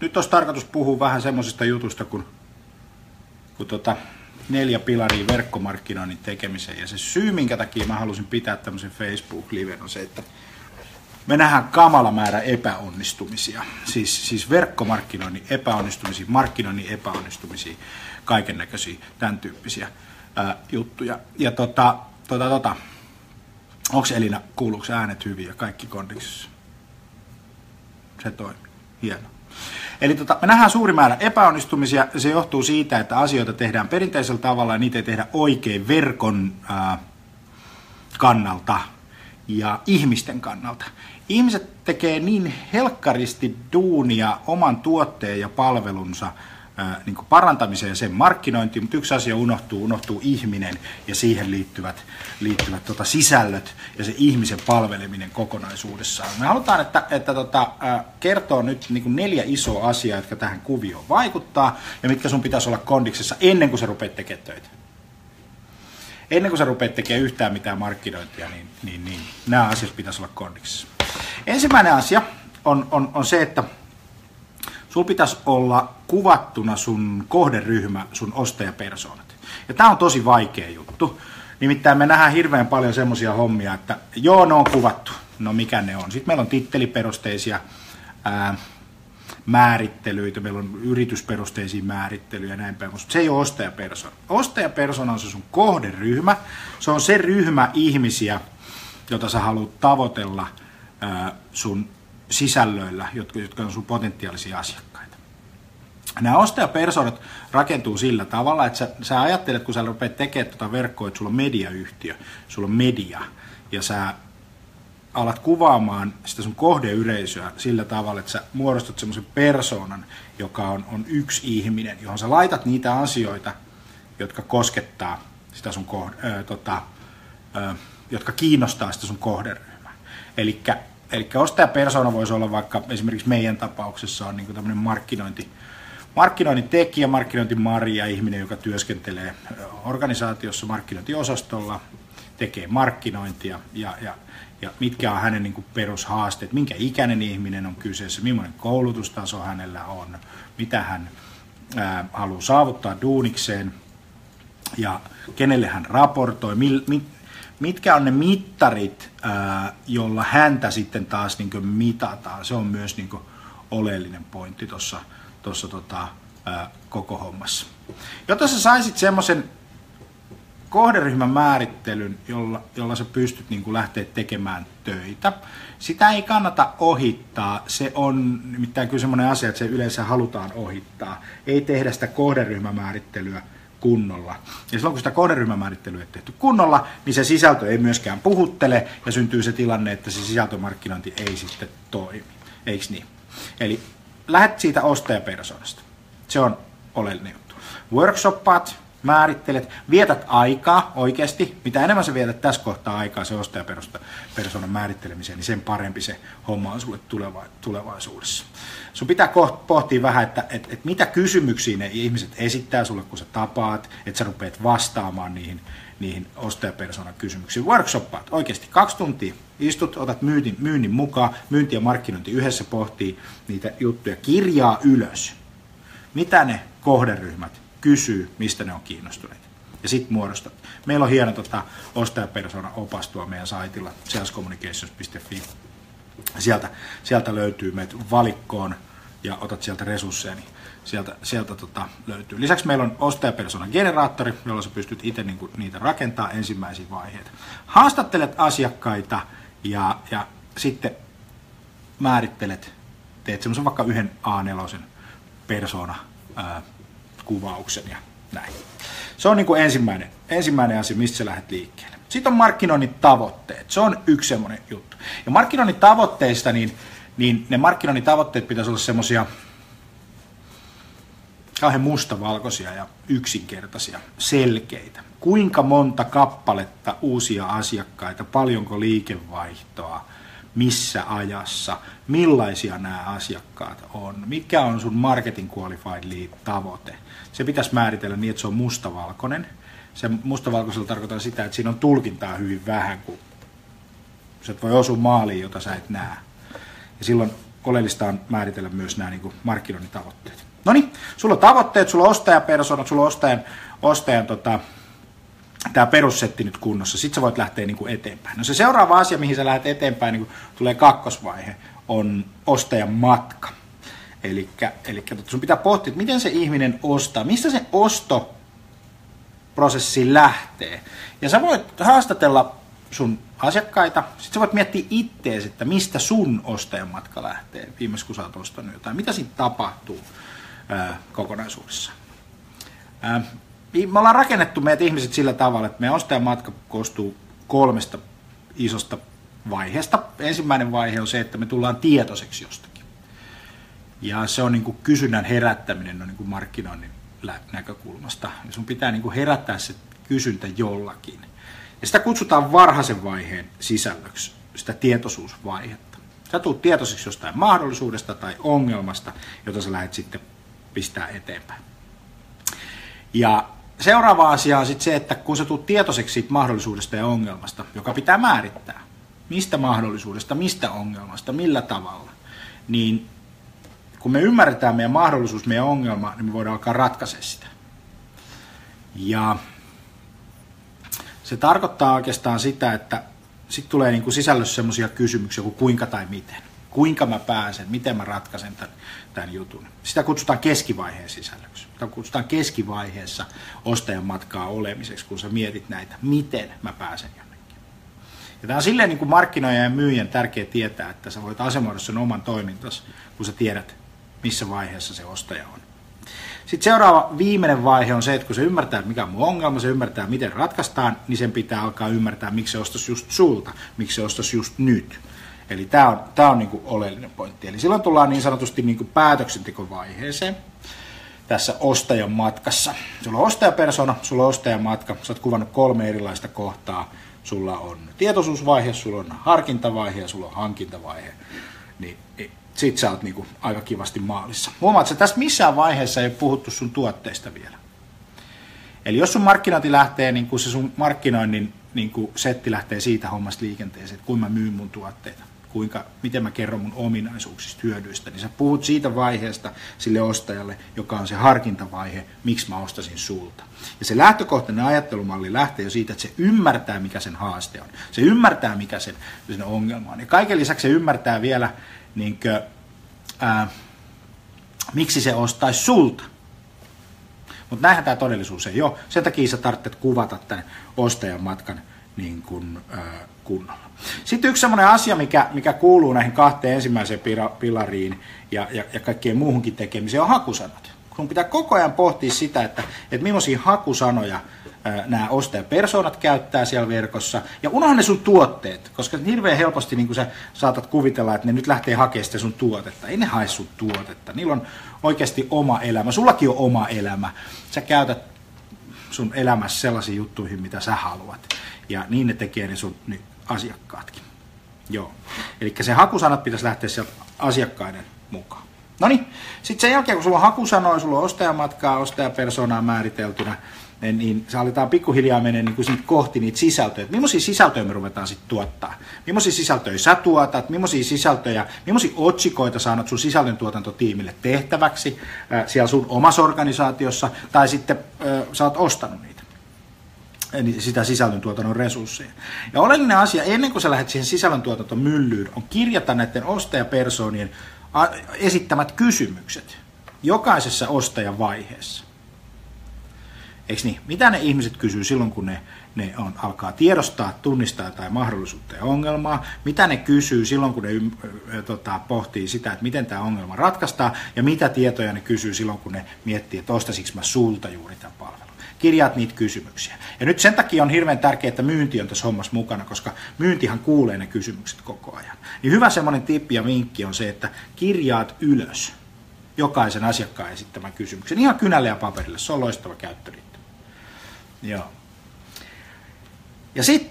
Nyt olisi tarkoitus puhua vähän semmoisesta jutusta kuin, kuin tota, neljä pilaria verkkomarkkinoinnin tekemiseen. Ja se syy, minkä takia mä halusin pitää tämmöisen Facebook-liven on se, että me nähdään kamala määrä epäonnistumisia. Siis, siis verkkomarkkinoinnin epäonnistumisia, markkinoinnin epäonnistumisia, kaiken näköisiä, tämän tyyppisiä ää, juttuja. Ja tota, tota, tota, onko Elina, kuuluuko äänet hyvin ja kaikki kondiksessa? Se toimii. Hieno. Eli tota, me nähdään suuri määrä epäonnistumisia. Se johtuu siitä, että asioita tehdään perinteisellä tavalla ja niitä ei tehdä oikein verkon ää, kannalta ja ihmisten kannalta. Ihmiset tekee niin helkkaristi duunia oman tuotteen ja palvelunsa niin parantamiseen ja sen markkinointiin, mutta yksi asia unohtuu, unohtuu ihminen ja siihen liittyvät, liittyvät tota sisällöt ja se ihmisen palveleminen kokonaisuudessaan. Me halutaan, että, että tota, kertoo nyt niin neljä isoa asiaa, jotka tähän kuvioon vaikuttaa ja mitkä sun pitäisi olla kondiksessa ennen kuin sä rupeat tekemään töitä ennen kuin sä rupeat tekemään yhtään mitään markkinointia, niin, niin, niin nämä asiat pitäisi olla kondiksessa. Ensimmäinen asia on, on, on se, että sulla pitäisi olla kuvattuna sun kohderyhmä, sun ostajapersoonat. Ja tämä on tosi vaikea juttu. Nimittäin me nähdään hirveän paljon semmoisia hommia, että joo, ne on kuvattu. No mikä ne on? Sitten meillä on titteliperusteisia ää, määrittelyitä, meillä on yritysperusteisia määrittelyjä ja näin päin, mutta se ei ole ostajapersona. Ostajapersona on se sun kohderyhmä, se on se ryhmä ihmisiä, jota sä haluat tavoitella ää, sun sisällöillä, jotka, jotka on sun potentiaalisia asiakkaita. Nämä ostajapersonat rakentuu sillä tavalla, että sä, sä ajattelet, kun sä rupeat tekemään tuota verkkoa, että sulla on mediayhtiö, sulla on media, ja sä alat kuvaamaan sitä sun kohdeyleisöä sillä tavalla, että sä muodostat semmoisen persoonan, joka on, on yksi ihminen, johon sä laitat niitä asioita, jotka koskettaa sitä sun kohde, ö, tota, ö, jotka kiinnostaa sitä sun kohderyhmää. Eli Eli ostajapersona voisi olla vaikka esimerkiksi meidän tapauksessa on niin tämmöinen markkinointi, markkinoinnin tekijä, markkinointimarja, ihminen, joka työskentelee organisaatiossa markkinointiosastolla, tekee markkinointia ja, ja ja mitkä on hänen niin perushaasteet, minkä ikäinen ihminen on kyseessä, millainen koulutustaso hänellä on, mitä hän ää, haluaa saavuttaa duunikseen ja kenelle hän raportoi, mil, mit, mitkä on ne mittarit, jolla häntä sitten taas niin kuin mitataan. Se on myös niin kuin oleellinen pointti tuossa tossa, tota, koko hommassa. Jotta sä saisit semmoisen kohderyhmän määrittelyn, jolla, jolla sä pystyt niin kuin lähteä tekemään töitä. Sitä ei kannata ohittaa. Se on nimittäin kyllä semmoinen asia, että se yleensä halutaan ohittaa. Ei tehdä sitä kohderyhmämäärittelyä kunnolla. Ja silloin kun sitä kohderyhmämäärittelyä ei tehty kunnolla, niin se sisältö ei myöskään puhuttele ja syntyy se tilanne, että se sisältömarkkinointi ei sitten toimi. Eikö niin? Eli lähdet siitä ostajapersonasta. Se on oleellinen juttu. Workshoppaat, määrittelet, vietät aikaa oikeasti, mitä enemmän sä vietät tässä kohtaa aikaa se ostajapersonan määrittelemiseen, niin sen parempi se homma on sulle tuleva, tulevaisuudessa. Sun pitää pohtia vähän, että, että, että mitä kysymyksiä ne ihmiset esittää sulle, kun sä tapaat, että sä rupeat vastaamaan niihin, niihin ostajapersonan kysymyksiin. Workshoppaat oikeasti kaksi tuntia. Istut, otat myynnin, myynnin mukaan, myynti ja markkinointi yhdessä pohtii niitä juttuja, kirjaa ylös. Mitä ne kohderyhmät kysyy, mistä ne on kiinnostuneet. Ja sitten muodostat. Meillä on hieno tota, ostajapersona opastua meidän saitilla salescommunications.fi. Sieltä, sieltä löytyy meitä valikkoon ja otat sieltä resursseja, niin sieltä, sieltä tota, löytyy. Lisäksi meillä on ostajapersonan generaattori, jolla sä pystyt itse niinku, niitä rakentaa ensimmäisiä vaiheita. Haastattelet asiakkaita ja, ja sitten määrittelet, teet semmoisen vaikka yhden A4 persona ää, kuvauksen ja näin. Se on niin kuin ensimmäinen, ensimmäinen asia, mistä sä lähdet liikkeelle. Sitten on markkinoinnin tavoitteet. Se on yksi semmoinen juttu. Ja markkinoinnin tavoitteista, niin, niin ne markkinoinnin tavoitteet pitäisi olla semmoisia kauhean mustavalkoisia ja yksinkertaisia, selkeitä. Kuinka monta kappaletta uusia asiakkaita, paljonko liikevaihtoa, missä ajassa, millaisia nämä asiakkaat on, mikä on sun marketing qualified lead tavoite. Se pitäisi määritellä niin, että se on mustavalkoinen. Se mustavalkoisella tarkoittaa sitä, että siinä on tulkintaa hyvin vähän, kun sä voi osua maaliin, jota sä et näe. Ja silloin oleellista on määritellä myös nämä niin markkinoinnin tavoitteet. No niin, sulla on tavoitteet, sulla on ostajapersonat, sulla on ostajan, ostajan tota, tämä perussetti nyt kunnossa, sitten sä voit lähteä niin kuin eteenpäin. No se seuraava asia, mihin sä lähdet eteenpäin, niin tulee kakkosvaihe, on ostajan matka. Eli tota, sun pitää pohtia, että miten se ihminen ostaa, mistä se ostoprosessi lähtee. Ja sä voit haastatella sun asiakkaita, sitten sä voit miettiä ittees, että mistä sun ostajan matka lähtee, viimeis kun sä oot ostanut jotain, mitä siinä tapahtuu ää, kokonaisuudessa. Ää, me ollaan rakennettu meidät ihmiset sillä tavalla, että meidän ostajan matka koostuu kolmesta isosta vaiheesta. Ensimmäinen vaihe on se, että me tullaan tietoiseksi jostakin. Ja se on niin kuin kysynnän herättäminen on niin kuin markkinoinnin näkökulmasta. Ja sun pitää niin kuin herättää se kysyntä jollakin. Ja sitä kutsutaan varhaisen vaiheen sisällöksi, sitä tietoisuusvaihetta. Sä tulet tietoiseksi jostain mahdollisuudesta tai ongelmasta, jota sä lähdet sitten pistää eteenpäin. Ja seuraava asia on sitten se, että kun sä tulet tietoiseksi siitä mahdollisuudesta ja ongelmasta, joka pitää määrittää, mistä mahdollisuudesta, mistä ongelmasta, millä tavalla, niin kun me ymmärretään meidän mahdollisuus, meidän ongelma, niin me voidaan alkaa ratkaista sitä. Ja se tarkoittaa oikeastaan sitä, että sitten tulee niin kuin sisällössä sellaisia kysymyksiä kuin kuinka tai miten. Kuinka mä pääsen, miten mä ratkaisen tämän, tämän jutun. Sitä kutsutaan keskivaiheen sisällöksi. Sitä kutsutaan keskivaiheessa ostajan matkaa olemiseksi, kun sä mietit näitä, miten mä pääsen jonnekin. Ja tämä on silleen niin kuin markkinoijan ja myyjän tärkeä tietää, että sä voit asemoida sen oman toimintas, kun sä tiedät, missä vaiheessa se ostaja on. Sitten seuraava viimeinen vaihe on se, että kun se ymmärtää, mikä on mun ongelma, se ymmärtää, miten ratkaistaan, niin sen pitää alkaa ymmärtää, miksi se ostaisi just sulta, miksi se ostaisi just nyt. Eli tämä on, tämä on niin kuin oleellinen pointti. Eli silloin tullaan niin sanotusti niin kuin päätöksentekovaiheeseen tässä ostajan matkassa. Sulla on ostajapersona, sulla on ostajan matka, sä oot kuvannut kolme erilaista kohtaa. Sulla on tietoisuusvaihe, sulla on harkintavaihe ja sulla on hankintavaihe. Niin sit sä oot niinku aika kivasti maalissa. Huomaat, että tässä missään vaiheessa ei ole puhuttu sun tuotteista vielä. Eli jos sun markkinointi lähtee, niin kuin se sun markkinoinnin niin kuin setti lähtee siitä hommasta liikenteeseen, että kuinka mä myyn mun tuotteita, kuinka, miten mä kerron mun ominaisuuksista, hyödyistä, niin sä puhut siitä vaiheesta sille ostajalle, joka on se harkintavaihe, miksi mä ostasin sulta. Ja se lähtökohtainen ajattelumalli lähtee jo siitä, että se ymmärtää, mikä sen haaste on. Se ymmärtää, mikä sen, sen ongelma on. Ja kaiken lisäksi se ymmärtää vielä, niin kuin, ää, miksi se ostaisi sulta. Mutta näinhän tämä todellisuus ei ole. Sen takia sä tarvitset kuvata tämän ostajan matkan niin kuin, ää, kunnolla. Sitten yksi sellainen asia, mikä, mikä kuuluu näihin kahteen ensimmäiseen pilariin ja, ja, ja kaikkien muuhunkin tekemiseen, on hakusanat. Kun pitää koko ajan pohtia sitä, että, että millaisia hakusanoja nämä ostajapersonat käyttää siellä verkossa. Ja unohda ne sun tuotteet, koska hirveän helposti niin sä saatat kuvitella, että ne nyt lähtee hakemaan sitä sun tuotetta. Ei ne hae sun tuotetta. Niillä on oikeasti oma elämä. Sullakin on oma elämä. Sä käytät sun elämässä sellaisiin juttuihin, mitä sä haluat. Ja niin ne tekee ne sun niin asiakkaatkin. Joo. Eli se hakusanat pitäisi lähteä sieltä asiakkaiden mukaan. No niin, sitten sen jälkeen kun sulla on hakusanoja, sulla on ostajamatkaa, ostajapersonaa määriteltynä, niin, niin se aletaan pikkuhiljaa mennä niin kuin kohti niitä sisältöjä. Että millaisia sisältöjä me ruvetaan sitten tuottaa? Millaisia sisältöjä sä tuotat? Millaisia sisältöjä, millaisia otsikoita sä annat sun sisällöntuotantotiimille tehtäväksi äh, siellä sun omassa organisaatiossa, tai sitten äh, sä oot ostanut niitä sitä sisällöntuotannon resursseja. Ja oleellinen asia, ennen kuin sä lähdet siihen sisällöntuotantomyllyyn, on kirjata näiden ostajapersoonien esittämät kysymykset jokaisessa ostajan vaiheessa. Eikö niin? Mitä ne ihmiset kysyy silloin, kun ne, ne on, alkaa tiedostaa, tunnistaa jotain mahdollisuutta ja ongelmaa? Mitä ne kysyy silloin, kun ne ö, tota, pohtii sitä, että miten tämä ongelma ratkaistaan? Ja mitä tietoja ne kysyy silloin, kun ne miettii, että ostaisinko mä sulta juuri tämän palvelun? Kirjaat niitä kysymyksiä. Ja nyt sen takia on hirveän tärkeää, että myynti on tässä hommassa mukana, koska myyntihan kuulee ne kysymykset koko ajan. Niin hyvä semmoinen tippi ja vinkki on se, että kirjaat ylös jokaisen asiakkaan esittämän kysymyksen. Ihan kynälle ja paperille, se on loistava käyttöriittö. Joo. Ja sitten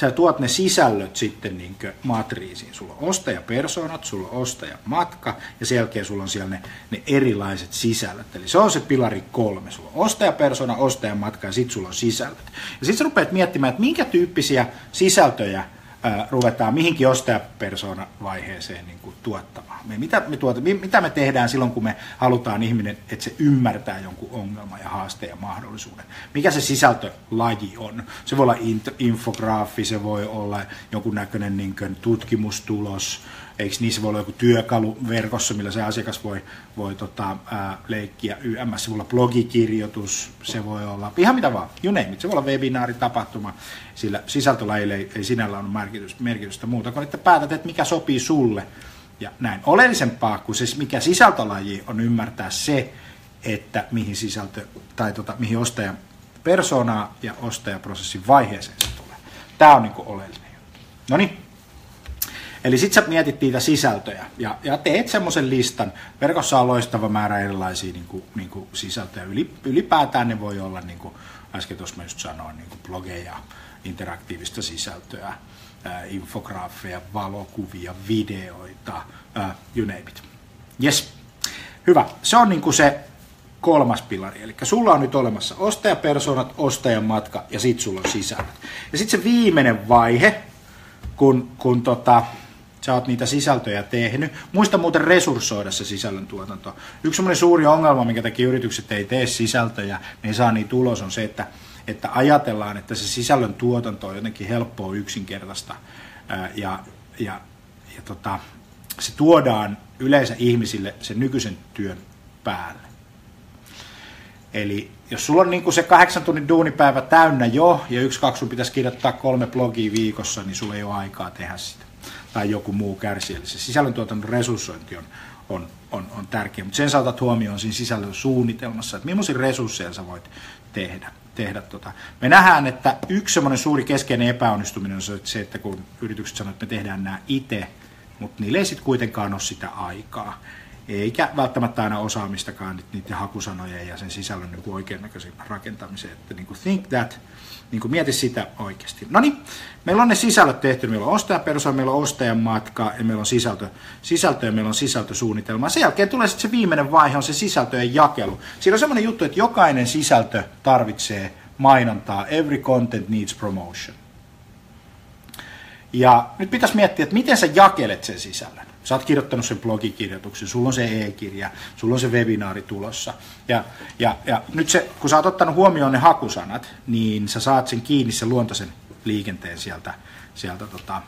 sä tuot ne sisällöt sitten niin matriisiin. Sulla on ostajapersonat, sulla on ostajamatka ja sen jälkeen sulla on siellä ne, ne erilaiset sisällöt. Eli se on se pilari kolme. Sulla on ostajapersona, ostajamatka ja sitten sulla on sisällöt. Ja sitten sä rupeat miettimään, että minkä tyyppisiä sisältöjä ruvetaan mihinkin ostajapersona vaiheeseen niin kuin tuottamaan. Me, mitä, me tuota, mitä me tehdään silloin, kun me halutaan ihminen, että se ymmärtää jonkun ongelman ja haasteen ja mahdollisuuden. Mikä se sisältölaji on? Se voi olla infograafi, se voi olla jonkun näköinen niin tutkimustulos, eikö niissä voi olla joku työkalu verkossa, millä se asiakas voi, voi tota, ää, leikkiä YMS, se voi olla blogikirjoitus, se voi olla ihan mitä vaan, you name it. se voi olla webinaari, tapahtuma, sillä sisältölajille ei, ei sinällä ole merkitystä, merkitystä muuta kuin, että päätät, että mikä sopii sulle ja näin. Oleellisempaa kuin se, mikä sisältölaji on ymmärtää se, että mihin sisältö, tai tota, mihin ostajan persoonaa ja ostajaprosessin vaiheeseen se tulee. Tämä on niin oleellinen juttu. No niin, Eli sitten sä mietit niitä sisältöjä ja, ja teet semmoisen listan. Verkossa on loistava määrä erilaisia niin kuin, niin kuin sisältöjä. Yli, ylipäätään ne voi olla, niin kuin äsken tuossa just sanoin, niin kuin blogeja, interaktiivista sisältöä, infograafeja, valokuvia, videoita, ää, you name it. Yes. Hyvä. Se on niin kuin se kolmas pilari. Eli sulla on nyt olemassa ostajapersonat, ostajan matka ja sitten sulla on sisällöt. Ja sitten se viimeinen vaihe, kun, kun tota, sä oot niitä sisältöjä tehnyt. Muista muuten resurssoida se sisällöntuotanto. Yksi semmoinen suuri ongelma, minkä takia yritykset ei tee sisältöjä, niin saa niitä ulos, on se, että, että ajatellaan, että se sisällön tuotanto on jotenkin helppoa yksinkertaista. Ja, ja, ja tota, se tuodaan yleensä ihmisille sen nykyisen työn päälle. Eli jos sulla on niin se kahdeksan tunnin duunipäivä täynnä jo, ja yksi, kaksi pitäisi kirjoittaa kolme blogia viikossa, niin sulla ei ole aikaa tehdä sitä tai joku muu kärsii. Eli se sisällöntuotannon resurssointi on, on, on, on tärkeä, mutta sen saatat huomioon siinä sisällön suunnitelmassa, että millaisia resursseja sä voit tehdä. tehdä tota. Me nähdään, että yksi semmoinen suuri keskeinen epäonnistuminen on se, että kun yritykset sanoo, että me tehdään nämä itse, mutta niille ei sitten kuitenkaan ole sitä aikaa eikä välttämättä aina osaamistakaan niiden hakusanojen ja sen sisällön niin oikeannäköisen rakentamiseen. Että niin kuin think that, niin kuin mieti sitä oikeasti. No niin, meillä on ne sisällöt tehty, meillä on ostajapersoon, meillä on ostajan matka ja meillä on sisältö, sisältö ja meillä on sisältösuunnitelma. Sen jälkeen tulee sitten se viimeinen vaihe, on se sisältöjen jakelu. Siinä on semmoinen juttu, että jokainen sisältö tarvitsee mainontaa. Every content needs promotion. Ja nyt pitäisi miettiä, että miten sä jakelet sen sisällön. Sä oot kirjoittanut sen blogikirjoituksen, sulla on se e-kirja, sulla on se webinaari tulossa. Ja, ja, ja nyt se, kun sä oot ottanut huomioon ne hakusanat, niin sä saat sen kiinni sen luontaisen liikenteen sieltä, sieltä tota,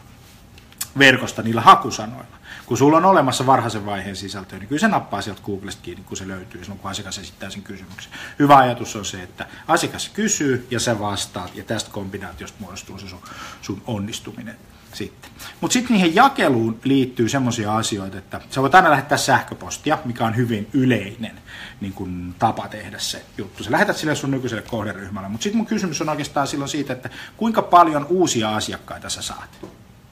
verkosta niillä hakusanoilla. Kun sulla on olemassa varhaisen vaiheen sisältöä, niin kyllä se nappaa sieltä Googlesta kiinni, kun se löytyy silloin, kun asiakas esittää sen kysymyksen. Hyvä ajatus on se, että asiakas kysyy ja sä vastaat, ja tästä kombinaatiosta muodostuu se sun, sun onnistuminen sitten. Mutta sitten niihin jakeluun liittyy semmoisia asioita, että sä voit aina lähettää sähköpostia, mikä on hyvin yleinen niin kun tapa tehdä se juttu. Sä lähetät sille sun nykyiselle kohderyhmälle, mutta sitten mun kysymys on oikeastaan silloin siitä, että kuinka paljon uusia asiakkaita sä saat.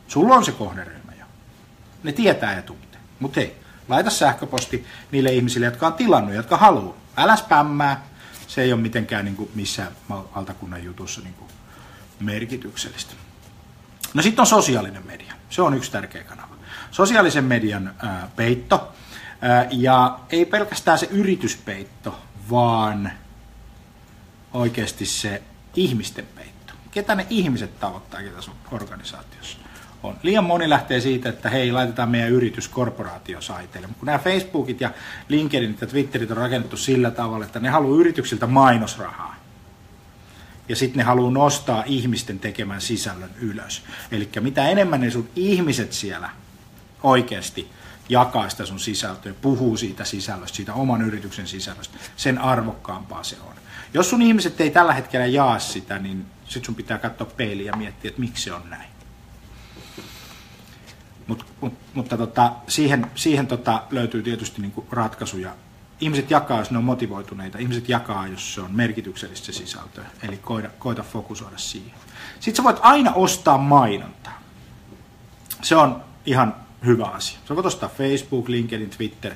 Sulla on se kohderyhmä jo. Ne tietää ja tuntee. Mutta hei, laita sähköposti niille ihmisille, jotka on tilannut, jotka haluaa. Älä spämmää. Se ei ole mitenkään niin kuin missään valtakunnan jutussa niin kuin merkityksellistä. No sitten on sosiaalinen media. Se on yksi tärkeä kanava. Sosiaalisen median peitto. Ja ei pelkästään se yrityspeitto, vaan oikeasti se ihmisten peitto. Ketä ne ihmiset tavoittaa, ketä sun organisaatiossa on. Liian moni lähtee siitä, että hei, laitetaan meidän yritys korporaatiosaiteille. Mutta kun nämä Facebookit ja LinkedInit ja Twitterit on rakennettu sillä tavalla, että ne haluaa yrityksiltä mainosrahaa. Ja sitten ne haluaa nostaa ihmisten tekemän sisällön ylös. Eli mitä enemmän ne sun ihmiset siellä oikeasti jakaa sitä sun sisältöä, puhuu siitä sisällöstä, siitä oman yrityksen sisällöstä, sen arvokkaampaa se on. Jos sun ihmiset ei tällä hetkellä jaa sitä, niin sit sun pitää katsoa peiliä ja miettiä, että miksi se on näin. Mut, mut, mutta tota, siihen, siihen tota löytyy tietysti niinku ratkaisuja. Ihmiset jakaa, jos ne on motivoituneita. Ihmiset jakaa, jos se on merkityksellistä se sisältö. Eli koita, koita fokusoida siihen. Sitten sä voit aina ostaa mainontaa. Se on ihan hyvä asia. Sä voit ostaa Facebook, LinkedIn, Twitter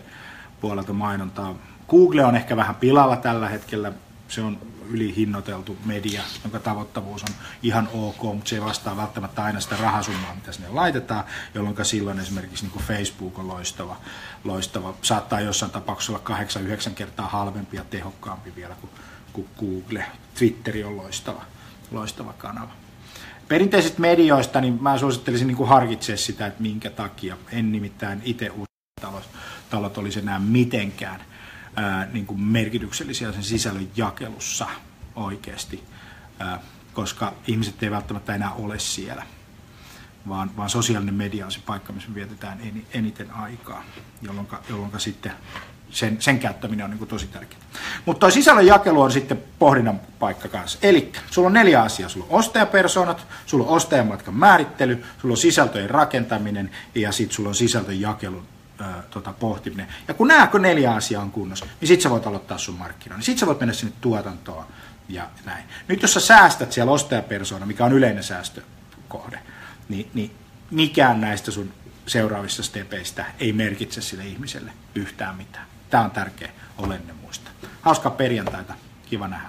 puolelta mainontaa. Google on ehkä vähän pilalla tällä hetkellä. Se on ylihinnoiteltu media, jonka tavoittavuus on ihan ok, mutta se ei vastaa välttämättä aina sitä rahasummaa, mitä sinne laitetaan, jolloin silloin esimerkiksi niin kuin Facebook on loistava, loistava. Saattaa jossain tapauksessa olla 8-9 kertaa halvempi ja tehokkaampi vielä kuin, kuin Google. Twitteri on loistava, loistava kanava. Perinteisistä medioista, niin mä suosittelisin niin kuin harkitsemaan sitä, että minkä takia. En nimittäin itse usko, talot, talot olisi enää mitenkään ää, niin kuin merkityksellisiä sen sisällön jakelussa oikeasti, ää, koska ihmiset ei välttämättä enää ole siellä, vaan, vaan sosiaalinen media on se paikka, missä me vietetään eniten aikaa, jolloin, jolloin sitten sen, sen käyttäminen on niin kuin tosi tärkeää. Mutta tuo sisällön jakelu on sitten pohdinnan paikka kanssa. Eli sulla on neljä asiaa. Sulla on ostajapersonat, sulla on ostajamatkan määrittely, sulla on sisältöjen rakentaminen ja sitten sulla on sisältön jakelun tota, pohtiminen. Ja kun nämä neljä asiaa on kunnossa, niin sitten sä voit aloittaa sun markkinoinnin. Sitten sä voit mennä sinne tuotantoon ja näin. Nyt jos sä säästät siellä ostajapersona, mikä on yleinen säästökohde, niin, niin mikään näistä sun seuraavista stepeistä ei merkitse sille ihmiselle yhtään mitään. Tämä on tärkeä olenne muista. Hauskaa perjantaita. Kiva nähdä.